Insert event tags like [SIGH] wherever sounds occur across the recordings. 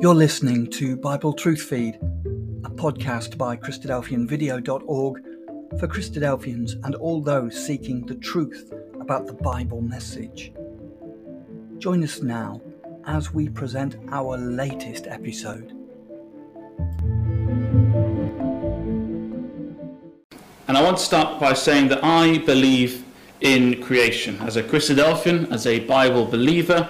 You're listening to Bible Truth Feed, a podcast by Christadelphianvideo.org for Christadelphians and all those seeking the truth about the Bible message. Join us now as we present our latest episode. And I want to start by saying that I believe in creation. As a Christadelphian, as a Bible believer,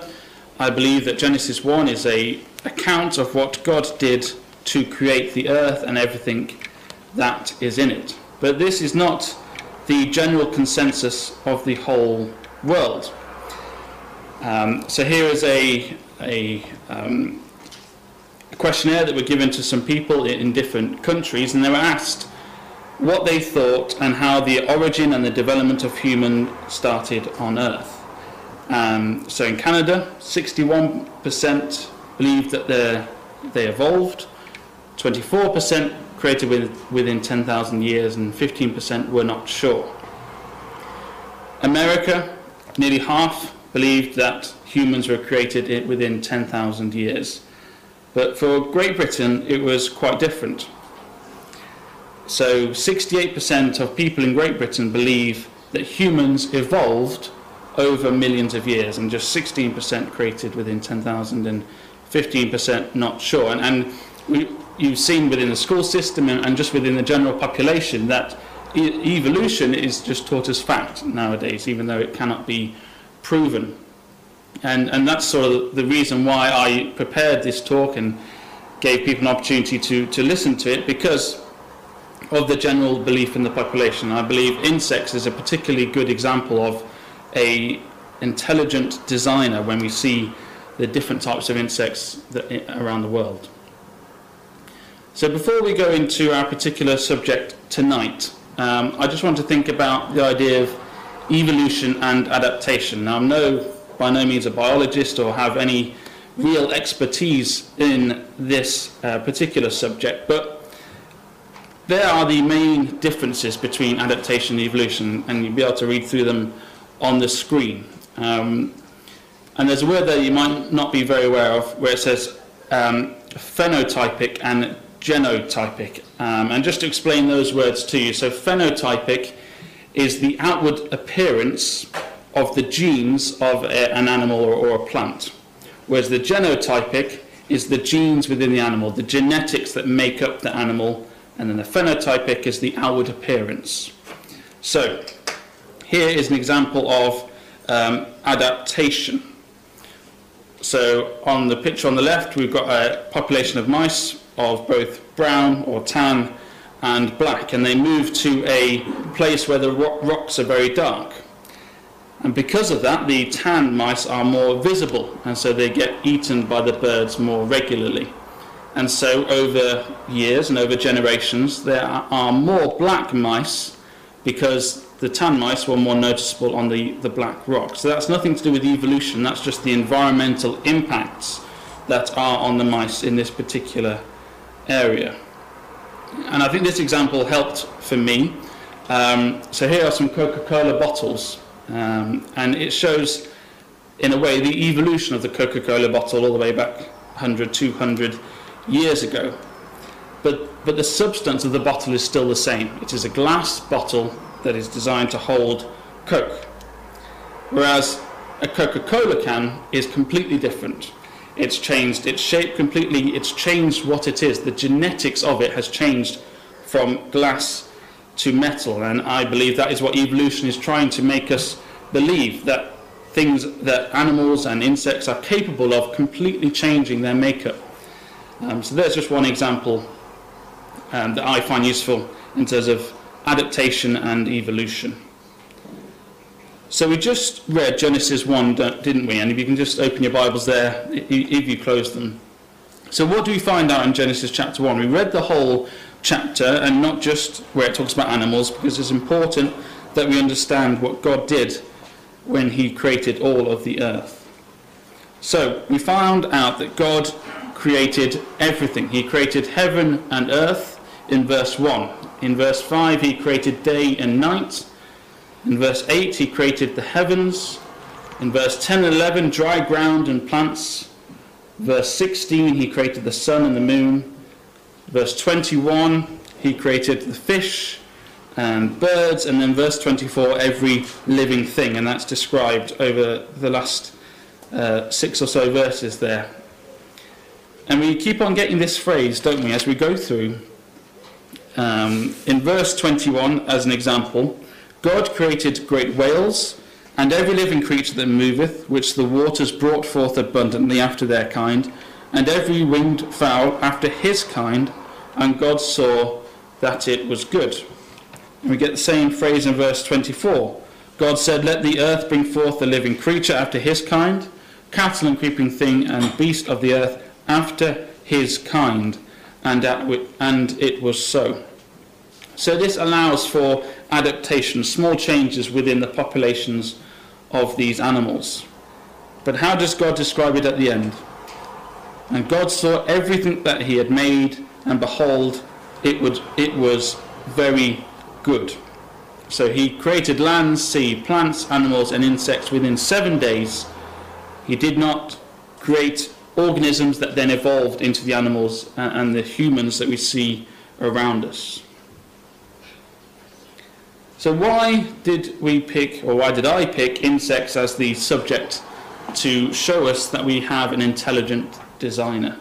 I believe that Genesis 1 is a account of what God did to create the earth and everything that is in it. But this is not the general consensus of the whole world. Um, so here is a, a, um, questionnaire that were given to some people in, in different countries, and they were asked what they thought and how the origin and the development of human started on Earth. Um, so in Canada, 61% believed that they evolved, 24% created with, within 10,000 years, and 15% were not sure. America, nearly half believed that humans were created within 10,000 years. But for Great Britain, it was quite different. So 68% of people in Great Britain believe that humans evolved over millions of years, and just 16% created within 10,000 and 15% not sure. And, and we, you've seen within the school system and, and just within the general population that e- evolution is just taught as fact nowadays, even though it cannot be proven. And, and that's sort of the reason why I prepared this talk and gave people an opportunity to, to listen to it because of the general belief in the population. I believe insects is a particularly good example of a intelligent designer when we see the different types of insects that, around the world. So before we go into our particular subject tonight, um, I just want to think about the idea of evolution and adaptation. Now, I'm no, by no means a biologist or have any real expertise in this uh, particular subject, but there are the main differences between adaptation and evolution, and you'll be able to read through them on the screen. Um, and there's a word that you might not be very aware of where it says um, phenotypic and genotypic. Um, and just to explain those words to you, so phenotypic is the outward appearance of the genes of a, an animal or, or a plant, whereas the genotypic is the genes within the animal, the genetics that make up the animal, and then the phenotypic is the outward appearance. So, here is an example of um, adaptation. So on the picture on the left, we've got a population of mice of both brown or tan and black, and they move to a place where the rocks are very dark. And because of that, the tan mice are more visible, and so they get eaten by the birds more regularly. And so, over years and over generations, there are more black mice because the tan mice were more noticeable on the, the black rock. So that's nothing to do with evolution, that's just the environmental impacts that are on the mice in this particular area. And I think this example helped for me. Um, so here are some Coca-Cola bottles, um, and it shows, in a way, the evolution of the Coca-Cola bottle all the way back 100, 200 years ago. But, but the substance of the bottle is still the same. It is a glass bottle that is designed to hold Coke. Whereas a Coca Cola can is completely different. It's changed its shape completely, it's changed what it is. The genetics of it has changed from glass to metal, and I believe that is what evolution is trying to make us believe that things that animals and insects are capable of completely changing their makeup. Um, so there's just one example um, that I find useful in terms of adaptation and evolution. So we just read Genesis 1, didn't we? And if you can just open your Bibles there, if you close them. So what do we find out in Genesis chapter 1? We read the whole chapter and not just where it talks about animals because it's important that we understand what God did when he created all of the earth. So we found out that God created everything. He created heaven and earth in verse 1. In verse 5, he created day and night. In verse 8, he created the heavens. In verse 10 and 11, dry ground and plants. Verse 16, he created the sun and the moon. Verse 21, he created the fish and birds. And then verse 24, every living thing. And that's described over the last uh, six or so verses there. And we keep on getting this phrase, don't we, as we go through. Um, in verse 21, as an example, God created great whales and every living creature that moveth, which the waters brought forth abundantly after their kind, and every winged fowl after his kind, and God saw that it was good. And we get the same phrase in verse 24. God said, Let the earth bring forth a living creature after his kind, cattle and creeping thing, and beast of the earth after his kind. And, and it was so. So this allows for adaptation, small changes within the populations of these animals. But how does God describe it at the end? And God saw everything that he had made, and behold, it, would, it was very good. So he created land, sea, plants, animals, and insects within seven days. He did not create organisms that then evolved into the animals and the humans that we see around us. So why did we pick, or why did I pick insects as the subject to show us that we have an intelligent designer?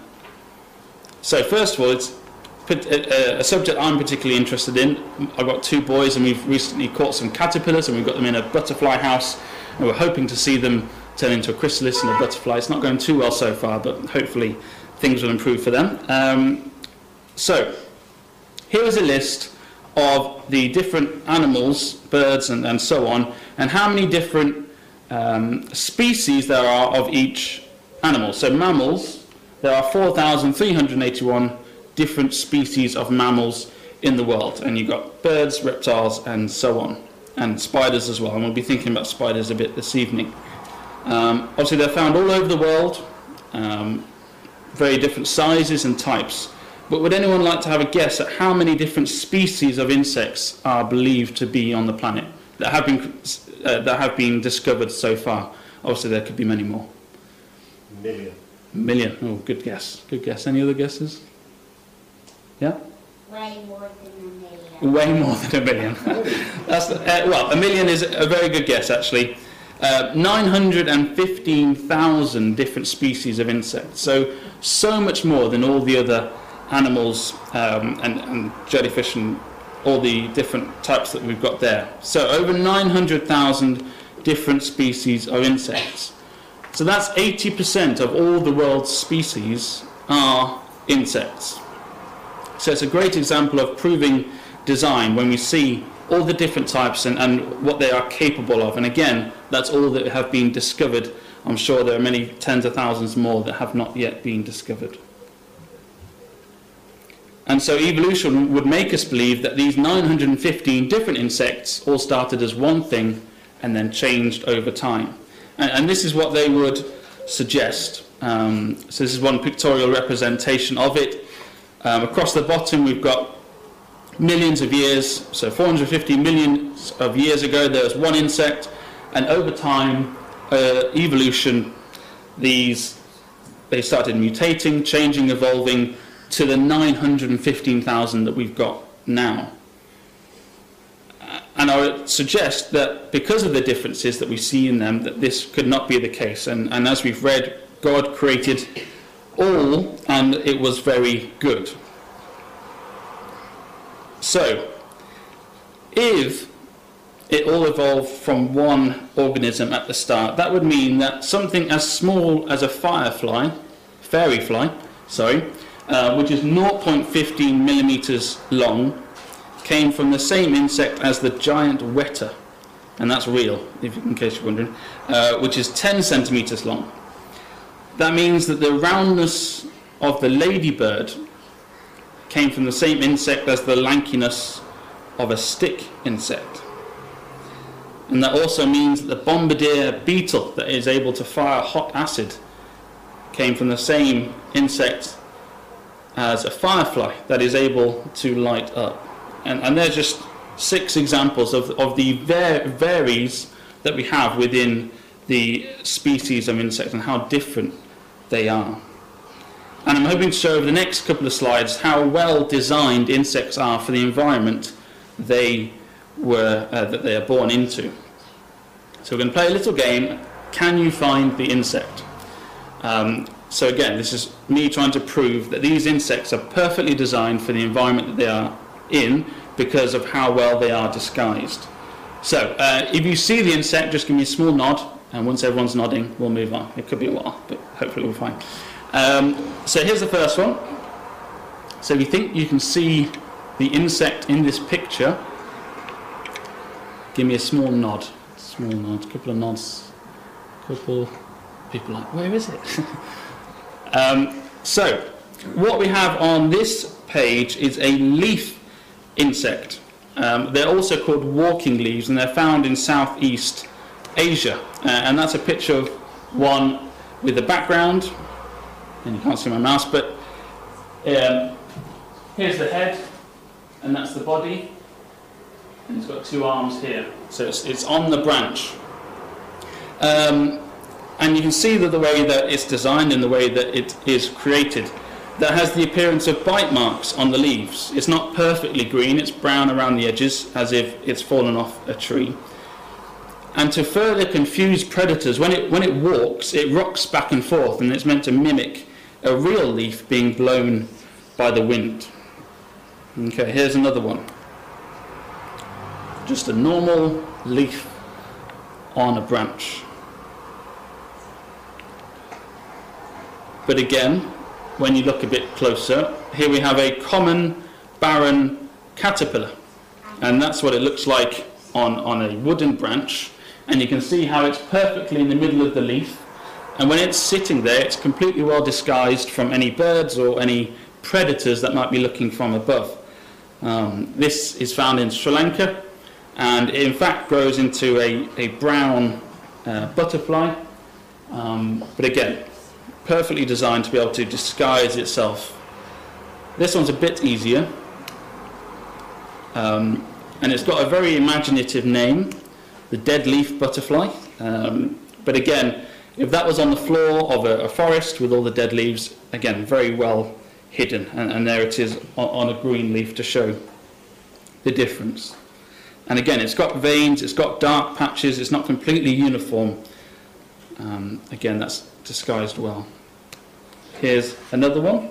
So first of all, it's uh, uh, a subject I'm particularly interested in. I've got two boys and we've recently caught some caterpillars and we've got them in a butterfly house and we're hoping to see them turn into a chrysalis and a butterfly. It's not going too well so far, but hopefully things will improve for them. Um, so, here is a list of the different animals, birds and, and so on, and how many different um, species there are of each animal. So mammals, there are 4,381 different species of mammals in the world, and you've got birds, reptiles, and so on, and spiders as well. And we'll be thinking about spiders a bit this evening. Um, obviously, they're found all over the world, um, very different sizes and types. But would anyone like to have a guess at how many different species of insects are believed to be on the planet that have been, uh, that have been discovered so far? Obviously, there could be many more. Million. Million. Oh, good guess. Good guess. Any other guesses? Yeah? Way more than a million. Way more than a million. [LAUGHS] That's, uh, well, a million is a very good guess, actually. Uh, 915,000 different species of insects. So, so much more than all the other animals um, and, and jellyfish and all the different types that we've got there. So over 900,000 different species of insects. So that's 80% of all the world's species are insects. So it's a great example of proving design when we see all the different types and, and what they are capable of. And again, that's all that have been discovered. I'm sure there are many tens of thousands more that have not yet been discovered. And so evolution would make us believe that these 915 different insects all started as one thing and then changed over time. And, and this is what they would suggest. Um, so this is one pictorial representation of it. Um, across the bottom we've got millions of years, so 450 million of years ago there was one insect, and over time, uh, evolution, these they started mutating, changing, evolving, to the 915,000 that we've got now. And I would suggest that because of the differences that we see in them, that this could not be the case. And, and as we've read, God created all, and it was very good. So, if it all evolved from one organism at the start, that would mean that something as small as a firefly, fairy fly, sorry, uh, which is 0.15 millimeters long, came from the same insect as the giant weta, and that's real, if, in case you're wondering, uh, which is 10 centimeters long. That means that the roundness of the ladybird came from the same insect as the lankiness of a stick insect. And that also means that the bombardier beetle that is able to fire hot acid came from the same insect as a firefly that is able to light up. And, and there's just six examples of, of the var- varies that we have within the species of insects and how different they are. And I'm hoping to show over the next couple of slides how well designed insects are for the environment they were, uh, that they are born into. So we're going to play a little game. Can you find the insect? Um, so again, this is me trying to prove that these insects are perfectly designed for the environment that they are in because of how well they are disguised. So uh, if you see the insect, just give me a small nod, and once everyone's nodding, we'll move on. It could be a while, but hopefully we'll find. Um, so here's the first one. So you think you can see the insect in this picture, give me a small nod. Small nod, a couple of nods. Couple people like, where is it? [LAUGHS] um, so what we have on this page is a leaf insect. Um, they're also called walking leaves, and they're found in Southeast Asia. Uh, and that's a picture of one with the background, and you can't see my mouse, but um, here's the head, and that's the body, and it's got two arms here. So it's, it's on the branch. Um, and you can see that the way that it's designed and the way that it is created that has the appearance of bite marks on the leaves. It's not perfectly green, it's brown around the edges as if it's fallen off a tree. And to further confuse predators, when it, when it walks, it rocks back and forth and it's meant to mimic a real leaf being blown by the wind. Okay, here's another one. Just a normal leaf on a branch. But again, when you look a bit closer, here we have a common baron caterpillar. And that's what it looks like on, on a wooden branch. And you can see how it's perfectly in the middle of the leaf. And when it's sitting there, it's completely well disguised from any birds or any predators that might be looking from above. Um, this is found in Sri Lanka and in fact grows into a, a brown uh, butterfly. Um, but again, perfectly designed to be able to disguise itself. This one's a bit easier. Um, and it's got a very imaginative name, the dead leaf butterfly. Um, but again, if that was on the floor of a, a, forest with all the dead leaves, again, very well hidden. And, and there it is on, on, a green leaf to show the difference. And again, it's got veins, it's got dark patches, it's not completely uniform. Um, again, that's disguised well. Here's another one.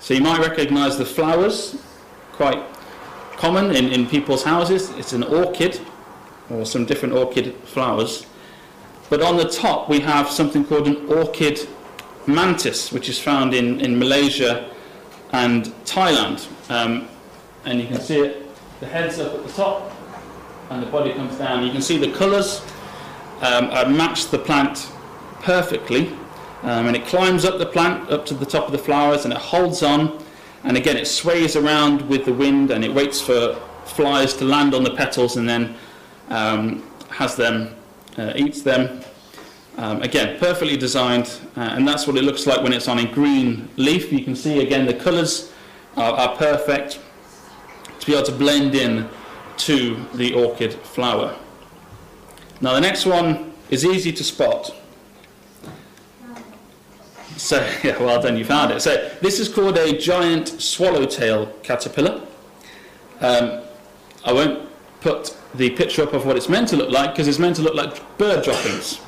So you might recognize the flowers, quite common in, in people's houses. It's an orchid, or some different orchid flowers. But on the top we have something called an orchid mantis, which is found in, in Malaysia and Thailand. Um, and you can see it, the head's up at the top, and the body comes down. You can see the colours um, match the plant perfectly. Um, and it climbs up the plant, up to the top of the flowers, and it holds on. And again, it sways around with the wind, and it waits for flies to land on the petals, and then um, has them, uh, eats them. Um, again, perfectly designed, uh, and that's what it looks like when it's on a green leaf. You can see again the colours are, are perfect to be able to blend in to the orchid flower. Now the next one is easy to spot. So, [LAUGHS] yeah, well done, you found it. So, this is called a giant swallowtail caterpillar. Um, I won't put the picture up of what it's meant to look like because it's meant to look like bird droppings.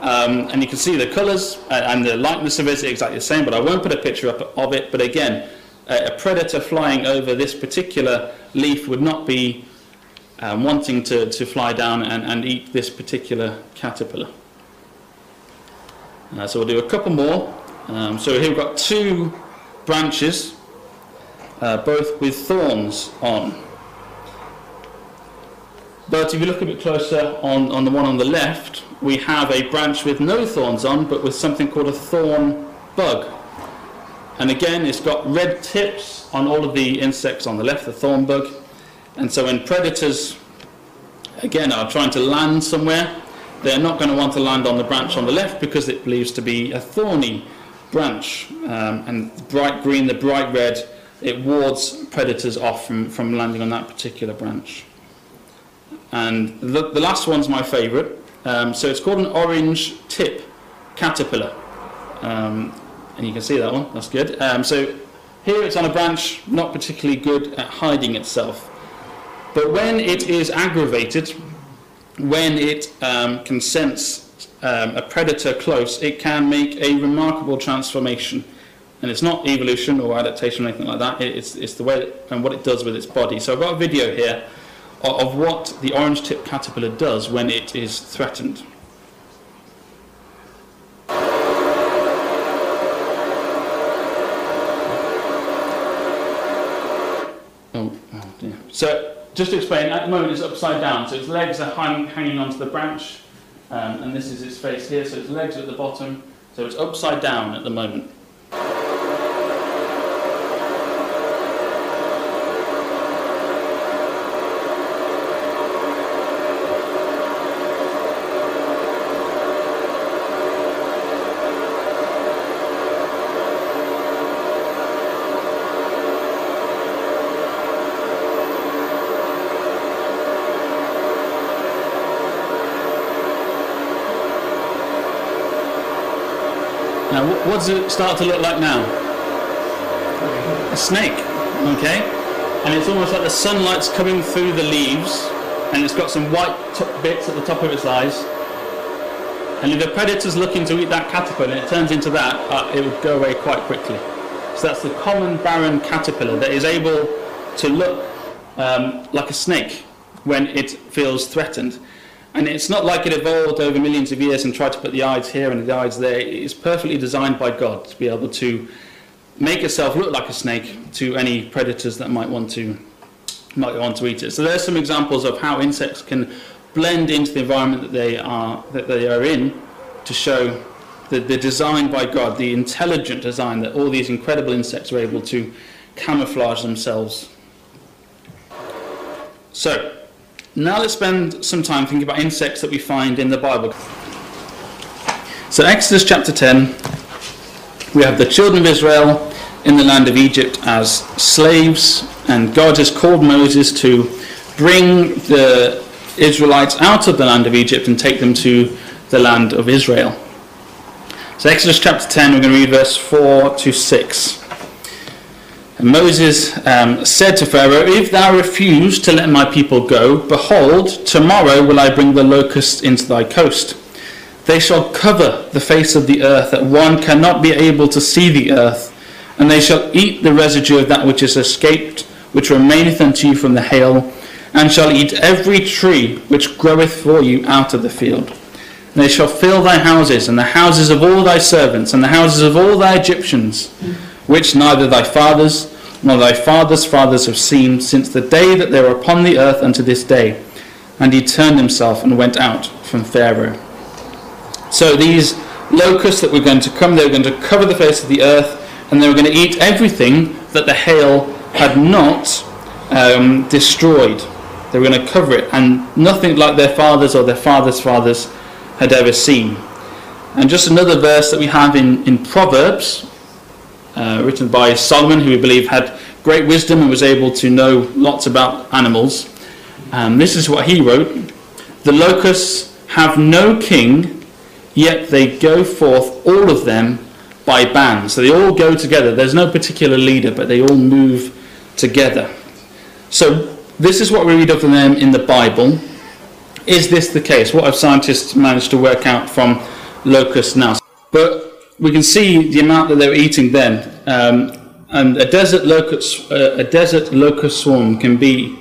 Um, and you can see the colours and the likeness of it exactly the same, but I won't put a picture up of it. But again, a, predator flying over this particular leaf would not be um, wanting to, to fly down and, and eat this particular caterpillar. Uh, so we'll do a couple more. Um, so here we've got two branches, uh, both with thorns on. But if you look a bit closer on, on the one on the left, we have a branch with no thorns on, but with something called a thorn bug. And again, it's got red tips on all of the insects on the left, the thorn bug. And so when predators, again, are trying to land somewhere, they're not going to want to land on the branch on the left because it believes to be a thorny branch. Um, and bright green, the bright red, it wards predators off from, from landing on that particular branch. And the, the last one's my favourite. Um, so it's called an orange tip caterpillar. Um, And you can see that one, that's good. Um, so here it's on a branch, not particularly good at hiding itself. But when it is aggravated, when it um, can sense um, a predator close, it can make a remarkable transformation. And it's not evolution or adaptation or anything like that, it's, it's the way and what it does with its body. So I've got a video here of, what the orange tip caterpillar does when it is threatened. Oh, oh dear. So just to explain, at the moment it's upside down, so its legs are hang, hanging onto the branch, um, and this is its face here, so its legs are at the bottom, so it's upside down at the moment. Now, what does it start to look like now? A snake, okay? And it's almost like the sunlight's coming through the leaves, and it's got some white bits at the top of its eyes. And if a predator's looking to eat that caterpillar and it turns into that, uh, it would go away quite quickly. So that's the common baron caterpillar that is able to look um, like a snake when it feels threatened. And it's not like it evolved over millions of years and tried to put the eyes here and the eyes there. It's perfectly designed by God to be able to make itself look like a snake to any predators that might want to might want to eat it. So there's some examples of how insects can blend into the environment that they are that they are in to show the, the design by God, the intelligent design that all these incredible insects are able to camouflage themselves. So now let's spend some time thinking about insects that we find in the Bible. So, Exodus chapter 10, we have the children of Israel in the land of Egypt as slaves, and God has called Moses to bring the Israelites out of the land of Egypt and take them to the land of Israel. So, Exodus chapter 10, we're going to read verse 4 to 6. Moses um, said to Pharaoh, If thou refuse to let my people go, behold, tomorrow will I bring the locusts into thy coast. They shall cover the face of the earth, that one cannot be able to see the earth, and they shall eat the residue of that which is escaped, which remaineth unto you from the hail, and shall eat every tree which groweth for you out of the field. And they shall fill thy houses, and the houses of all thy servants, and the houses of all thy Egyptians, which neither thy fathers nor thy fathers' fathers have seen, since the day that they were upon the earth unto this day. And he turned himself and went out from Pharaoh. So these locusts that were going to come, they were going to cover the face of the earth, and they were going to eat everything that the hail had not um, destroyed. They were going to cover it, and nothing like their fathers or their fathers' fathers had ever seen. And just another verse that we have in, in Proverbs, uh, written by Solomon, who we believe had great wisdom and was able to know lots about animals. Um, this is what he wrote The locusts have no king, yet they go forth, all of them, by bands. So they all go together. There's no particular leader, but they all move together. So this is what we read of them in the Bible. Is this the case? What have scientists managed to work out from locusts now? But we can see the amount that they were eating then. Um, and a desert locust, uh, a desert locust swarm can be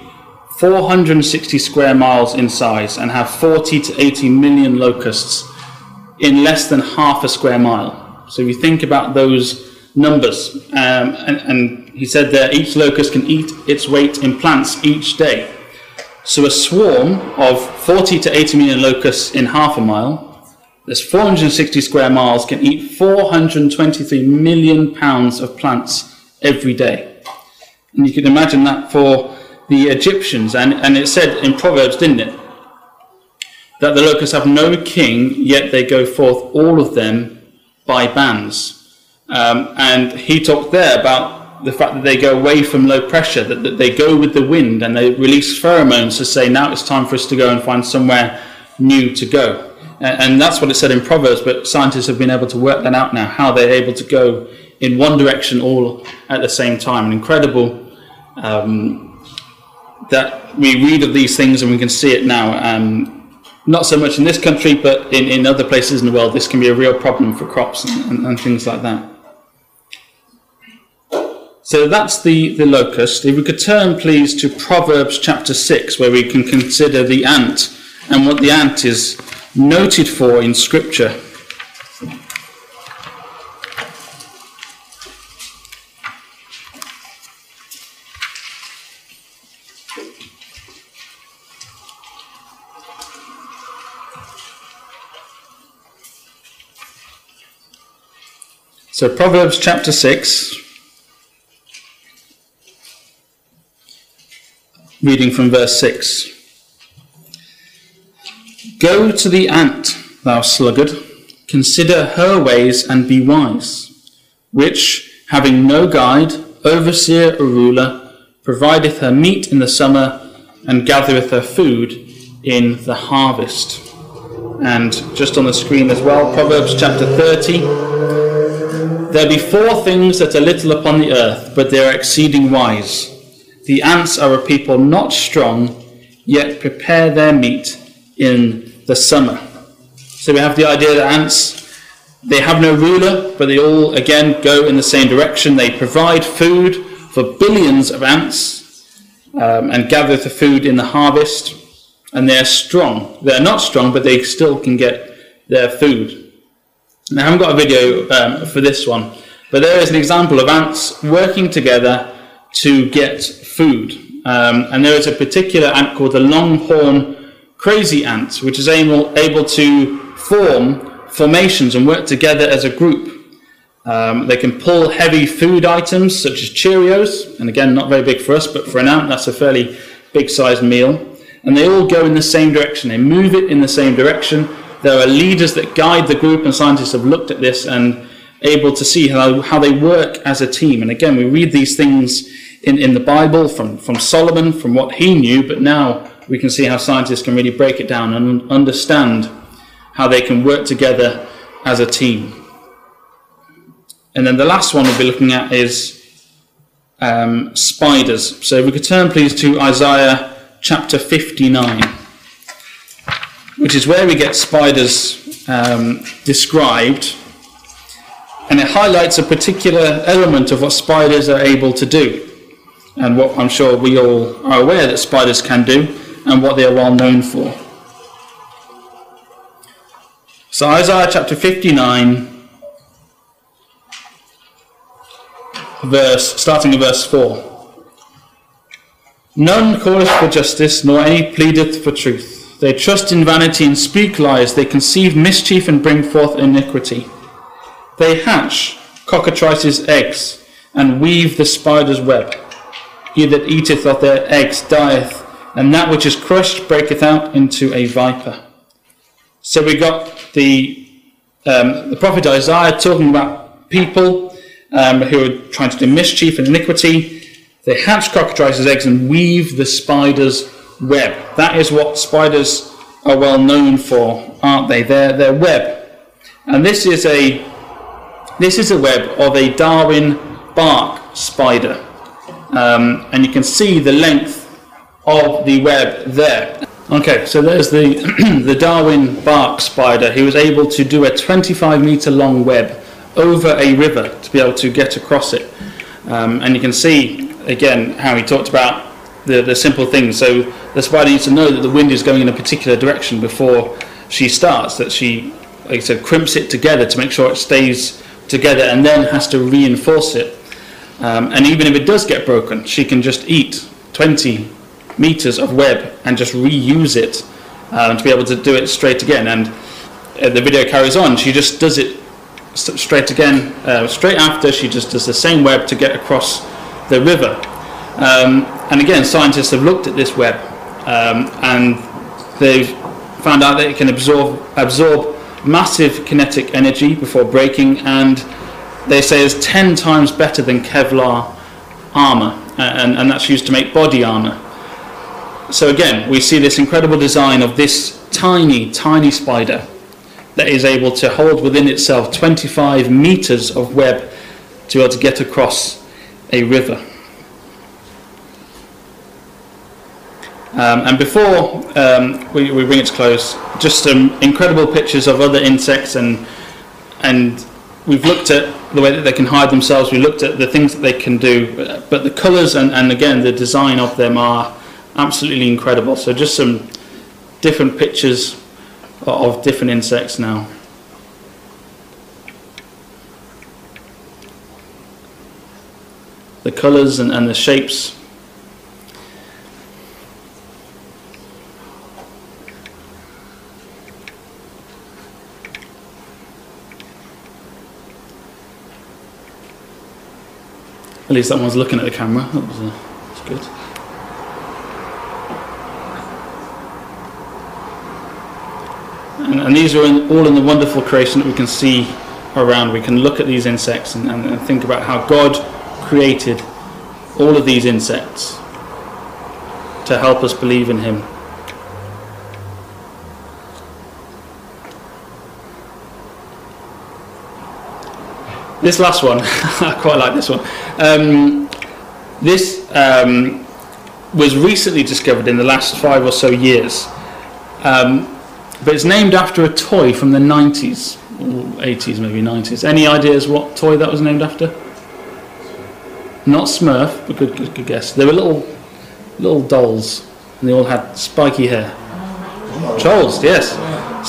460 square miles in size and have 40 to 80 million locusts in less than half a square mile. So if you think about those numbers, um, and, and he said that each locust can eat its weight in plants each day. So a swarm of 40 to 80 million locusts in half a mile this 460 square miles can eat 423 million pounds of plants every day. And you can imagine that for the Egyptians, and, and it said in Proverbs, didn't it? That the locusts have no king, yet they go forth, all of them, by bands. Um, and he talked there about the fact that they go away from low pressure, that, that they go with the wind, and they release pheromones to say, now it's time for us to go and find somewhere new to go. And that's what it said in Proverbs, but scientists have been able to work that out now, how they're able to go in one direction all at the same time. And incredible um, that we read of these things and we can see it now. Um, not so much in this country, but in, in other places in the world, this can be a real problem for crops and, and, and things like that. So that's the, the locust. If we could turn, please, to Proverbs chapter 6, where we can consider the ant and what the ant is noted for in Scripture. So, Proverbs chapter 6, reading from verse 6. Go to the ant, thou sluggard, consider her ways and be wise, which, having no guide, overseer or ruler, provideth her meat in the summer and gathereth her food in the harvest. And just on the screen as well, Proverbs chapter 30. There be four things that are little upon the earth, but they are exceeding wise. The ants are a people not strong, yet prepare their meat in the summer. So we have the idea that ants, they have no ruler, but they all, again, go in the same direction. They provide food for billions of ants um, and gather the food in the harvest. And they're strong. They're not strong, but they still can get their food. Now, I haven't got a video um, for this one, but there is an example of ants working together to get food. Um, and there is a particular ant called the longhorn crazy ant, which is able, able to form formations and work together as a group. Um, they can pull heavy food items such as Cheerios, and again, not very big for us, but for an ant, that's a fairly big sized meal. And they all go in the same direction, they move it in the same direction, there are leaders that guide the group, and scientists have looked at this and able to see how, how they work as a team. And again, we read these things in, in the Bible from, from Solomon, from what he knew, but now we can see how scientists can really break it down and understand how they can work together as a team. And then the last one we'll be looking at is um, spiders. So if we could turn please to Isaiah chapter 59 which is where we get spiders um, described, and it highlights a particular element of what spiders are able to do, and what I'm sure we all are aware that spiders can do, and what they are well known for. So, Isaiah chapter 59, verse, starting at verse 4. None calleth for justice, nor any pleadeth for truth. They trust in vanity and speak lies. They conceive mischief and bring forth iniquity. They hatch cockatrices' eggs and weave the spider's web. He that eateth of their eggs dieth, and that which is crushed breaketh out into a viper. So we got the um, the prophet Isaiah talking about people um, who are trying to do mischief and iniquity. They hatch cockatrices' eggs and weave the spider's web. That is what spiders are well known for, aren't they? Their, their web. And this is a this is a web of a Darwin bark spider. Um, and you can see the length of the web there. Okay, so there's the, [CLEARS THROAT] the Darwin bark spider. He was able to do a 25 meter long web over a river to be able to get across it. Um, and you can see again how he talked about the, the simple things. So the spider needs to know that the wind is going in a particular direction before she starts, that she, like I said, crimps it together to make sure it stays together and then has to reinforce it. Um, and even if it does get broken, she can just eat 20 meters of web and just reuse it um, to be able to do it straight again. And uh, the video carries on. She just does it straight again, uh, straight after she just does the same web to get across the river. Um, and again, scientists have looked at this web um, and they've found out that it can absorb, absorb massive kinetic energy before breaking, and they say is 10 times better than Kevlar armor, and, and that's used to make body armor. So, again, we see this incredible design of this tiny, tiny spider that is able to hold within itself 25 meters of web to be able to get across a river. Um, and before um, we, we bring it to close, just some incredible pictures of other insects and and we've looked at the way that they can hide themselves. We looked at the things that they can do, but the colours and, and again the design of them are absolutely incredible. So just some different pictures of different insects now. The colours and, and the shapes At least that one's looking at the camera. That was uh, good. And, these are in, all in the wonderful creation that we can see around. We can look at these insects and, and, and think about how God created all of these insects to help us believe in Him. This last one, [LAUGHS] I quite like this one. Um, this um, was recently discovered in the last five or so years, um, but it's named after a toy from the 90s, or 80s, maybe 90s. Any ideas what toy that was named after? Not Smurf, but good, good, good guess. They were little, little dolls, and they all had spiky hair. Trolls, yes.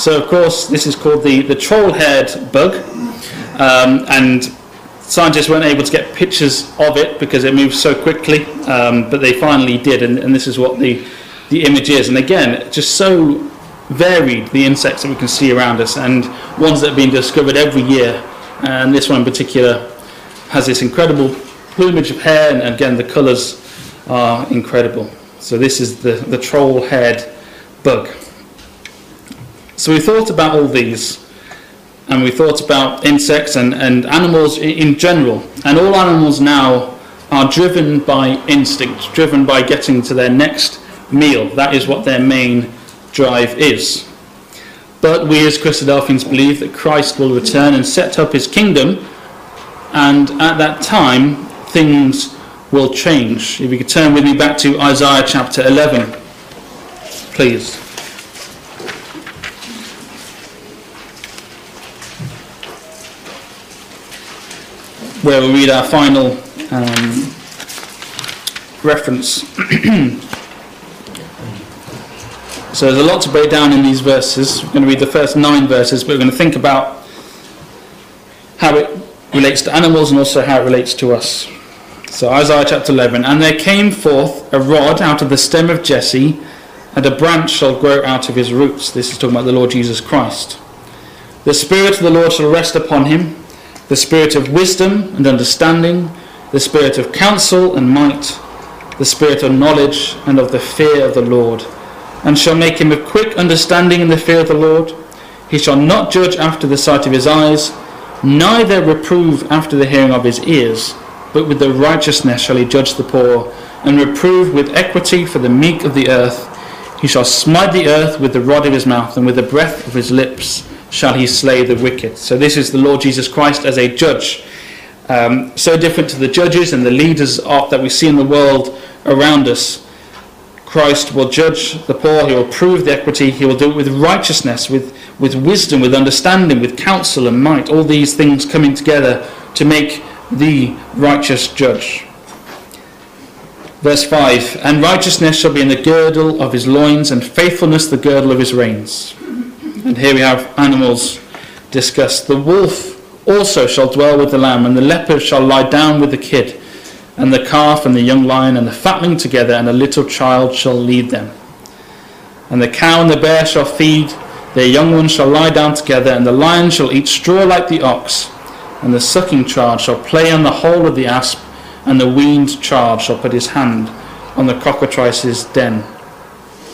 So of course, this is called the the troll-haired bug, um, and scientists weren't able to get pictures of it because it moves so quickly, um, but they finally did, and, and, this is what the, the image is. And again, just so varied the insects that we can see around us, and ones that have been discovered every year. And this one in particular has this incredible plumage of hair, and again, the colours are incredible. So, this is the, the troll haired bug. So, we thought about all these and we thought about insects and, and animals in general. And all animals now are driven by instinct, driven by getting to their next meal. That is what their main drive is. But we as Christadelphians believe that Christ will return and set up his kingdom, and at that time things will change. If you could turn with me back to Isaiah chapter 11, please. where we read our final um, reference. [CLEARS THROAT] so there's a lot to break down in these verses. We're going to read the first nine verses, but we're going to think about how it relates to animals and also how it relates to us. So Isaiah chapter 11, and there came forth a rod out of the stem of Jesse, and a branch shall grow out of his roots. This is talking about the Lord Jesus Christ. The Spirit of the Lord shall rest upon him the spirit of wisdom and understanding, the spirit of counsel and might, the spirit of knowledge and of the fear of the Lord, and shall make him of quick understanding in the fear of the Lord. He shall not judge after the sight of his eyes, neither reprove after the hearing of his ears, but with the righteousness shall he judge the poor, and reprove with equity for the meek of the earth. He shall smite the earth with the rod of his mouth, and with the breath of his lips shall he slay the wicked. So this is the Lord Jesus Christ as a judge. Um, so different to the judges and the leaders of, that we see in the world around us. Christ will judge the poor, he will prove the equity, he will do it with righteousness, with, with wisdom, with understanding, with counsel and might, all these things coming together to make the righteous judge. Verse 5 And righteousness shall be in the girdle of his loins, and faithfulness the girdle of his reins. And here we have animals discussed. The wolf also shall dwell with the lamb, and the leopard shall lie down with the kid, and the calf and the young lion and the fatling together, and a little child shall lead them. And the cow and the bear shall feed, their young ones shall lie down together, and the lion shall eat straw like the ox, and the sucking child shall play on the hole of the asp, and the weaned child shall put his hand on the cockatrice's den.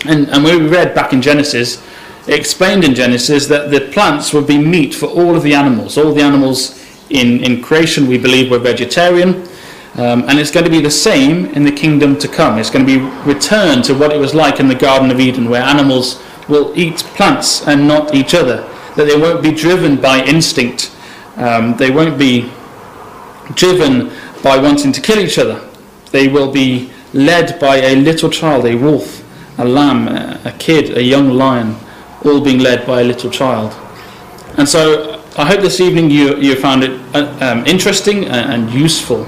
And, and we read back in Genesis, explained in Genesis that the plants would be meat for all of the animals. All the animals in, in creation, we believe, were vegetarian. Um, and it's going to be the same in the kingdom to come. It's going to be returned to what it was like in the Garden of Eden, where animals will eat plants and not each other. that they won't be driven by instinct, um, they won't be driven by wanting to kill each other. They will be led by a little child, a wolf, a lamb, a kid, a young lion, all being led by a little child. And so I hope this evening you, you found it uh, um, interesting and useful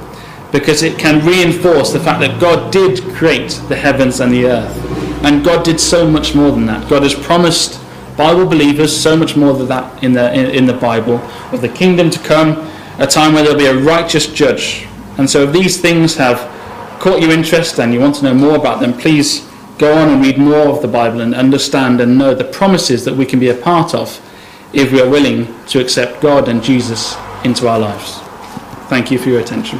because it can reinforce the fact that God did create the heavens and the earth. And God did so much more than that. God has promised Bible believers so much more than that in the, in, in the Bible of the kingdom to come, a time where there'll be a righteous judge. And so if these things have caught your interest and you want to know more about them, please go on and read more of the Bible and understand and know the promises that we can be a part of if we are willing to accept God and Jesus into our lives. Thank you for your attention.